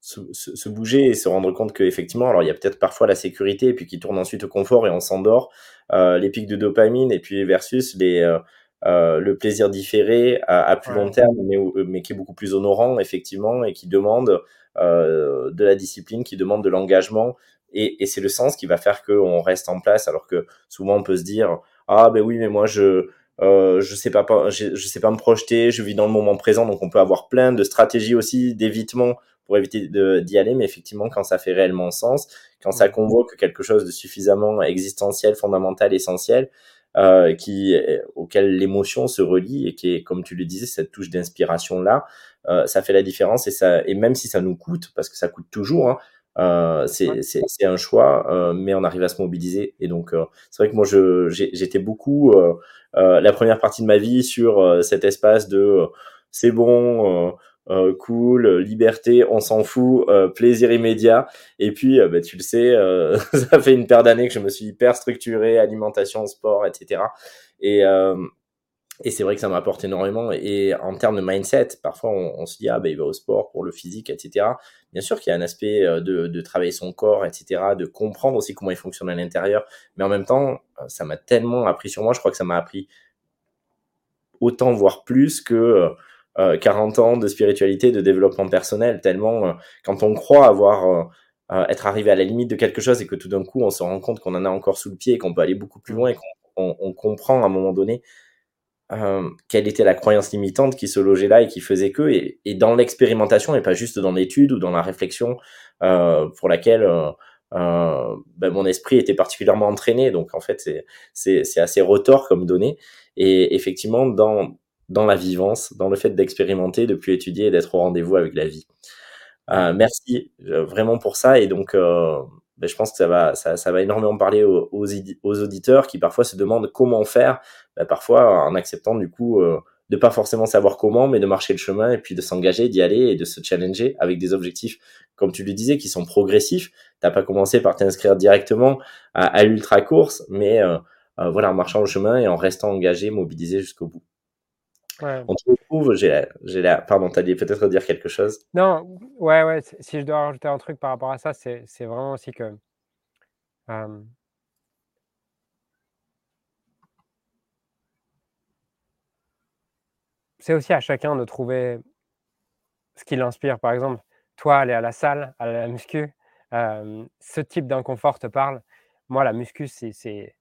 se, se, bouger et se rendre compte qu'effectivement, alors il y a peut-être parfois la sécurité et puis qui tourne ensuite au confort et on s'endort, les pics de dopamine et puis versus les le plaisir différé à, plus long terme, mais, mais qui est beaucoup plus honorant, effectivement, et qui demande euh, de la discipline, qui demande de l'engagement. Et, et c'est le sens qui va faire qu'on reste en place, alors que souvent on peut se dire ah ben oui mais moi je euh, je sais pas, je, je, sais pas me projeter, je vis dans le moment présent, donc on peut avoir plein de stratégies aussi d'évitement pour éviter d'y aller, mais effectivement quand ça fait réellement sens, quand ça convoque quelque chose de suffisamment existentiel, fondamental, essentiel, euh, qui auquel l'émotion se relie et qui est, comme tu le disais, cette touche d'inspiration là, ça fait la différence et ça et même si ça nous coûte parce que ça coûte toujours, hein, Euh, c'est c'est un choix, euh, mais on arrive à se mobiliser. Et donc, euh, c'est vrai que moi, je j'étais beaucoup la première partie de ma vie sur cet espace de c'est bon. cool, liberté, on s'en fout, plaisir immédiat. Et puis, bah, tu le sais, ça fait une paire d'années que je me suis hyper structuré, alimentation, sport, etc. Et, et c'est vrai que ça m'apporte énormément. Et en termes de mindset, parfois on, se dit, ah ben il va au sport pour le physique, etc. Bien sûr qu'il y a un aspect euh, de, de, travailler son corps, etc., de comprendre aussi comment il fonctionne à l'intérieur. Mais en même temps, euh, ça m'a tellement appris sur moi. Je crois que ça m'a appris autant, voire plus que euh, 40 ans de spiritualité, de développement personnel. Tellement, euh, quand on croit avoir... être arrivé à la limite de quelque chose et que tout d'un coup on se rend compte qu'on en a encore sous le pied et qu'on peut aller beaucoup plus loin et qu'on on comprend à un moment donné euh, quelle était la croyance limitante qui se logeait là et qui faisait que, et, et dans l'expérimentation et pas juste dans l'étude ou dans la réflexion euh, pour laquelle euh, euh ben mon esprit était particulièrement entraîné. Donc en fait, c'est assez retort comme données. Et effectivement, dans, dans la vivance, dans le fait d'expérimenter, de plus étudier et d'être au rendez-vous avec la vie. Euh, merci vraiment pour ça. Et donc, ben, je pense que ça va, ça, ça va énormément parler aux, aux, auditeurs qui parfois se demandent comment faire, ben, parfois en acceptant du coup euh, de pas forcément savoir comment, mais de marcher le chemin et puis de s'engager, d'y aller et de se challenger avec des objectifs, comme tu le disais, qui sont progressifs. T'as pas commencé par t'inscrire directement à, à l'ultra course, mais euh, euh, voilà, en marchant le chemin et en restant engagé, mobilisé jusqu'au bout. Ouais. On te retrouve, j'ai j'ai la, pardon, t'allais peut-être dire quelque chose? Non, ouais, ouais, si je dois rajouter un truc par rapport à ça, c'est, c'est vraiment aussi que euh, c'est aussi à chacun de trouver ce qui l'inspire. Par exemple, toi, aller à la salle, à la muscu, euh, ce type d'inconfort te parle. Moi, la muscu, c'est,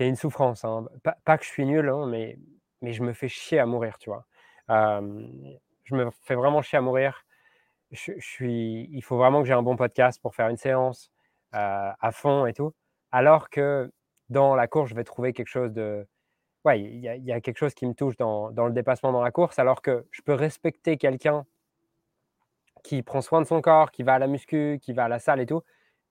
une souffrance. Hein. Pas, pas, que je suis nul, hein, mais mais je me fais chier à mourir, tu vois. je me fais vraiment chier à mourir. Je, suis, il faut vraiment que j'ai un bon podcast pour faire une séance à fond et tout. Alors que dans la course, je vais trouver quelque chose de. Ouais, il y, a quelque chose qui me touche dans, le dépassement dans la course, alors que je peux respecter quelqu'un qui prend soin de son corps, qui va à la muscu, qui va à la salle et tout,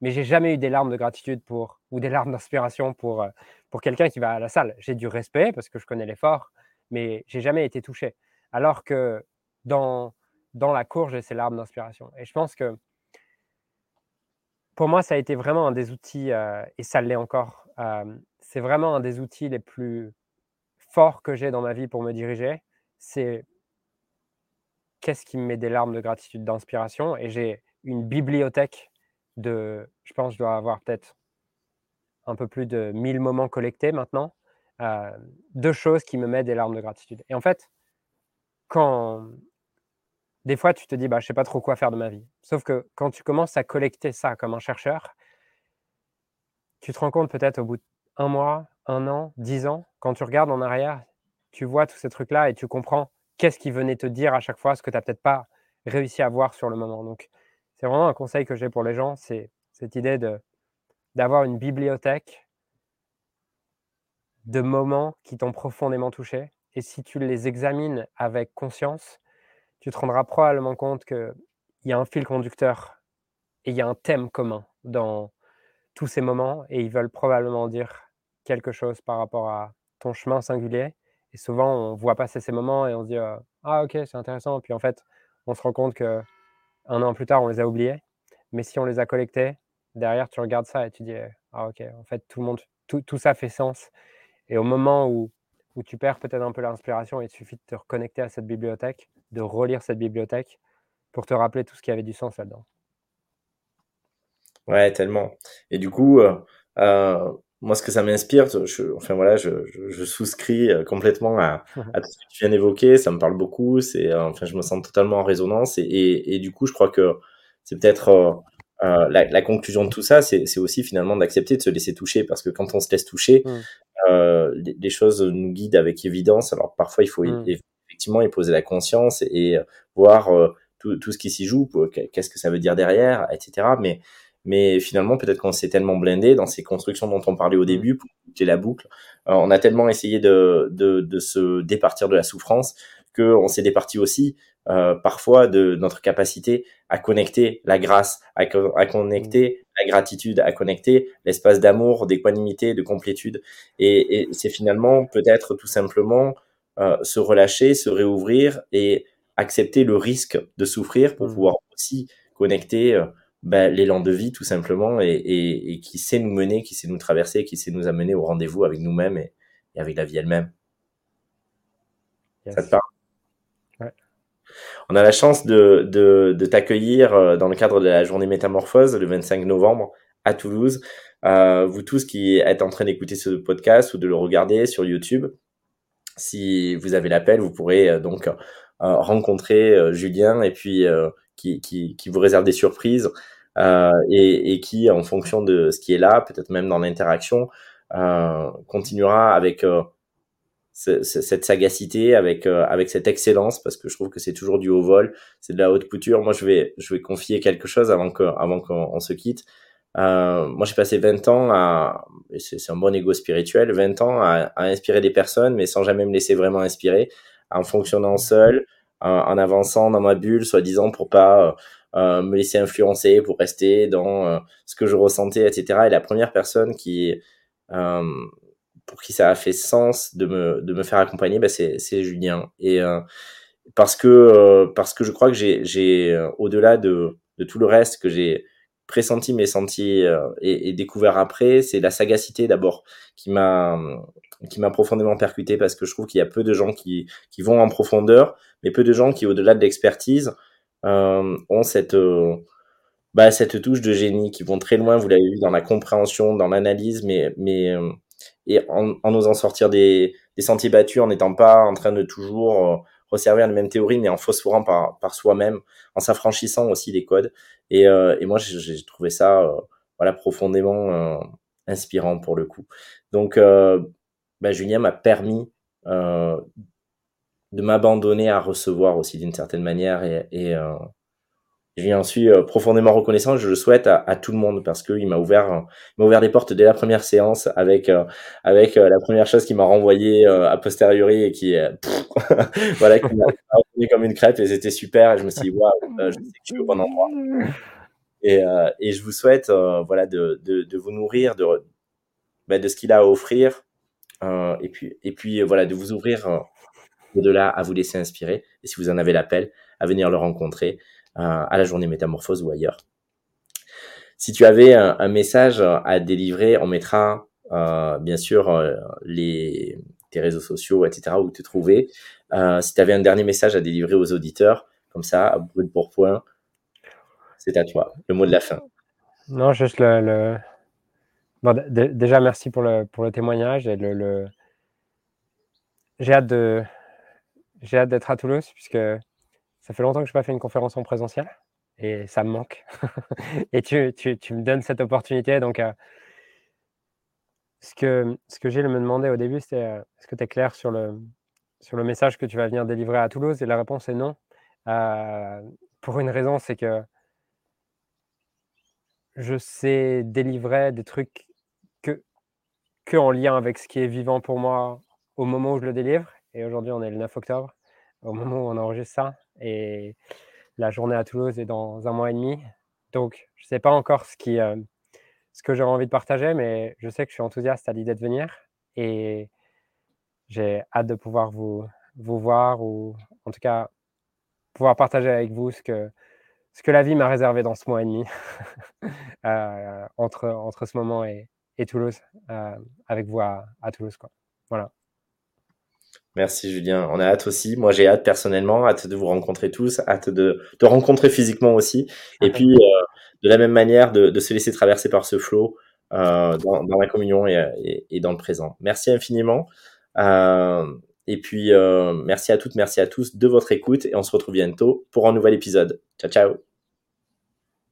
mais j'ai jamais eu des larmes de gratitude pour ou des larmes d'inspiration pour, pour quelqu'un qui va à la salle. J'ai du respect parce que je connais l'effort, mais j'ai jamais été touché. Alors que dans, dans la course, j'ai ces larmes d'inspiration. Et je pense que pour moi, ça a été vraiment un des outils, euh, et ça l'est encore, euh, c'est vraiment un des outils les plus forts que j'ai dans ma vie pour me diriger. C'est qu'est-ce qui me met des larmes de gratitude, d'inspiration. Et j'ai une bibliothèque de, je pense, je dois avoir peut-être un peu plus de 1000 moments collectés maintenant euh, deux choses qui me mettent des larmes de gratitude. Et en fait, quand des fois tu te dis, bah, je sais pas trop quoi faire de ma vie. Sauf que quand tu commences à collecter ça comme un chercheur, tu te rends compte peut-être au bout d'un mois, un an, dix ans, quand tu regardes en arrière, tu vois tous ces trucs-là et tu comprends qu'est-ce qui venait te dire à chaque fois ce que tu n'as peut-être pas réussi à voir sur le moment. Donc, c'est vraiment un conseil que j'ai pour les gens, c'est cette idée de d'avoir une bibliothèque de moments qui t'ont profondément touché. Et si tu les examines avec conscience, tu te rendras probablement compte qu'il y a un fil conducteur et il y a un thème commun dans tous ces moments et ils veulent probablement dire quelque chose par rapport à ton chemin singulier. Et souvent, on voit passer ces moments et on se dit Ah, ok, c'est intéressant. Puis en fait, on se rend compte que un an plus tard, on les a oubliés. Mais si on les a collectés, derrière, tu regardes ça et tu dis Ah, ok, en fait, tout le monde, tout, tout ça fait sens. Et au moment où, où tu perds peut-être un peu l'inspiration, il suffit de te reconnecter à cette bibliothèque, de relire cette bibliothèque pour te rappeler tout ce qui avait du sens là-dedans. Ouais, tellement. Et du coup, moi, ce que ça m'inspire, je, enfin voilà, je, je, souscris euh, complètement à, à, tout ce que tu viens d'évoquer. Ça me parle beaucoup. C'est, enfin, je me sens totalement en résonance. Et, et, et du coup, je crois que c'est peut-être euh, la, la, conclusion de tout ça, c'est aussi finalement d'accepter de se laisser toucher, parce que quand on se laisse toucher, mmh. euh, les, les, choses nous guident avec évidence. Alors parfois, il faut mmh. effectivement y poser la conscience et, voir euh, tout, tout, ce qui s'y joue, qu'est-ce que ça veut dire derrière, etc. Mais, mais finalement, peut-être qu'on s'est tellement blindé dans ces constructions dont on parlait au mmh. début, pour boucler la boucle, euh, on a tellement essayé de, de, de, se départir de la souffrance qu'on s'est départi aussi euh, parfois de notre capacité à connecter la grâce, à, à connecter la gratitude, à connecter l'espace d'amour, d'équanimité, de complétude. Et, et c'est finalement peut-être tout simplement euh, se relâcher, se réouvrir et accepter le risque de souffrir pour mmh. pouvoir aussi connecter ben, l'élan de vie tout simplement et, et, et, qui sait nous mener, qui sait nous traverser, qui sait nous amener au rendez-vous avec nous-mêmes et, et, avec la vie elle-même. Ça te parle? On a la chance de, de, de t'accueillir euh, dans le cadre de la journée Métamorphose le 25 novembre à Toulouse. Euh, vous tous qui êtes en train d'écouter ce podcast ou de le regarder sur YouTube, si vous avez l'appel, vous pourrez euh, donc euh, rencontrer Julien et puis qui, vous réserve des surprises et, et, qui, en fonction de ce qui est là, peut-être même dans l'interaction, continuera avec cette sagacité, avec euh, avec cette excellence, parce que je trouve que c'est toujours du haut vol, c'est de la haute couture. Moi, je vais je vais confier quelque chose avant que avant qu'on se quitte. Euh, moi, j'ai passé 20 ans à, c'est un bon ego spirituel, 20 ans à, inspirer des personnes, mais sans jamais me laisser vraiment inspirer, en fonctionnant seul, en, avançant dans ma bulle, soi-disant pour pas euh, me laisser influencer, pour rester dans euh, ce que je ressentais, etc. Et la première personne qui euh, pour qui ça a fait sens de me, de me faire accompagner, bah c'est, Julien. Et euh, parce que euh, parce que je crois que j'ai, euh, au-delà de, de tout le reste que j'ai pressenti, mais senti et, et, découvert après, c'est la sagacité d'abord qui m'a qui m'a profondément percuté parce que je trouve qu'il y a peu de gens qui qui vont en profondeur, mais peu de gens qui au-delà de l'expertise ont cette bah, cette touche de génie qui vont très loin, vous l'avez vu dans la compréhension, dans l'analyse, mais mais et en, en, osant sortir des, des, sentiers battus, en n'étant pas en train de toujours euh, resservir les mêmes théories, mais en phosphorant par, par soi-même, en s'affranchissant aussi des codes. Et, euh, et moi, j'ai trouvé ça euh, voilà, profondément euh, inspirant pour le coup. Donc, bah, Julien m'a permis de m'abandonner à recevoir aussi d'une certaine manière et, et, je lui en suis euh, profondément reconnaissant. Je le souhaite à, à tout le monde parce qu'il m'a ouvert, m'a ouvert des portes dès la première séance avec euh, avec euh, la première chose qui m'a renvoyé a posteriori et qui voilà qui m'a comme une crêpe et c'était super. Et je me suis dit waouh, je sais que je suis au bon endroit. Et, et je vous souhaite voilà de, de, de, vous nourrir de bah, de ce qu'il a à offrir et puis et puis voilà de vous ouvrir au-delà à vous laisser inspirer et si vous en avez l'appel à venir le rencontrer à la journée métamorphose ou ailleurs. Si tu avais un, message à délivrer, on mettra euh, bien sûr euh, les, tes réseaux sociaux, etc., où te trouver. Euh, si tu avais un dernier message à délivrer aux auditeurs, comme ça, à bout de pourpoint, c'est à toi, le mot de la fin. Non, juste le. le... Bon, déjà, merci pour le, pour le témoignage et le. le... J'ai hâte de. J'ai hâte d'être à Toulouse puisque ça fait longtemps que je n'ai pas fait une conférence en présentiel et ça me manque. et tu, me donnes cette opportunité. Donc, euh, ce que, ce que Gilles me demandait au début, c'était euh, est-ce que tu es clair sur le, sur le message que tu vas venir délivrer à Toulouse? Et la réponse est non. Euh, pour une raison, c'est que je sais délivrer des trucs que, que en lien avec ce qui est vivant pour moi au moment où je le délivre. Et aujourd'hui, on est le 9 octobre, au moment où on enregistre ça. Et la journée à Toulouse est dans un mois et demi. Donc, je ne sais pas encore euh, ce que j'aurais envie de partager, mais je sais que je suis enthousiaste à l'idée de venir. Et j'ai hâte de pouvoir vous, voir ou en tout cas pouvoir partager avec vous ce que, la vie m'a réservé dans ce mois et demi euh, entre, entre ce moment et, Toulouse, euh, avec vous à, Toulouse. Voilà. Merci Julien. On a hâte aussi. Moi, j'ai hâte personnellement, hâte de vous rencontrer tous, hâte de te rencontrer physiquement aussi. Et puis, euh, de la même manière, de, de, se laisser traverser par ce flot euh, dans, dans, la communion et, et, et, dans le présent. Merci infiniment. Euh, et puis, euh, merci à toutes, merci à tous de votre écoute. Et on se retrouve bientôt pour un nouvel épisode. Ciao, ciao.